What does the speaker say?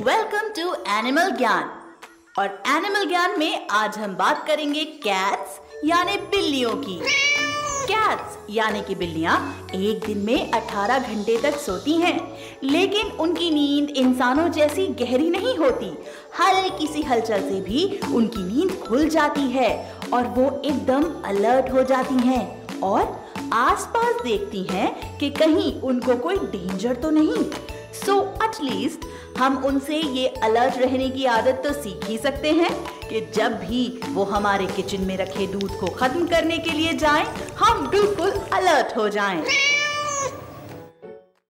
Welcome to animal Gyan और animal ज्ञान में आज हम बात करेंगे कैट्स यानी बिल्लियों की। कैट्स यानी कि बिल्लियाँ, एक दिन में 18 घंटे तक सोती हैं, लेकिन उनकी नींद इंसानों जैसी गहरी नहीं होती। हल्की सी हलचल से भी उनकी नींद खुल जाती है और वो एकदम अलर्ट हो जाती हैं और आसपास देखती हैं कि कहीं उनको कोई डेंजर तो नहीं। सो एटलीस्ट हम उनसे ये अलर्ट रहने की आदत तो सीख ही सकते हैं कि जब भी वो हमारे किचन में रखे दूध को खत्म करने के लिए जाएँ, हम बिल्कुल अलर्ट हो जाएँ।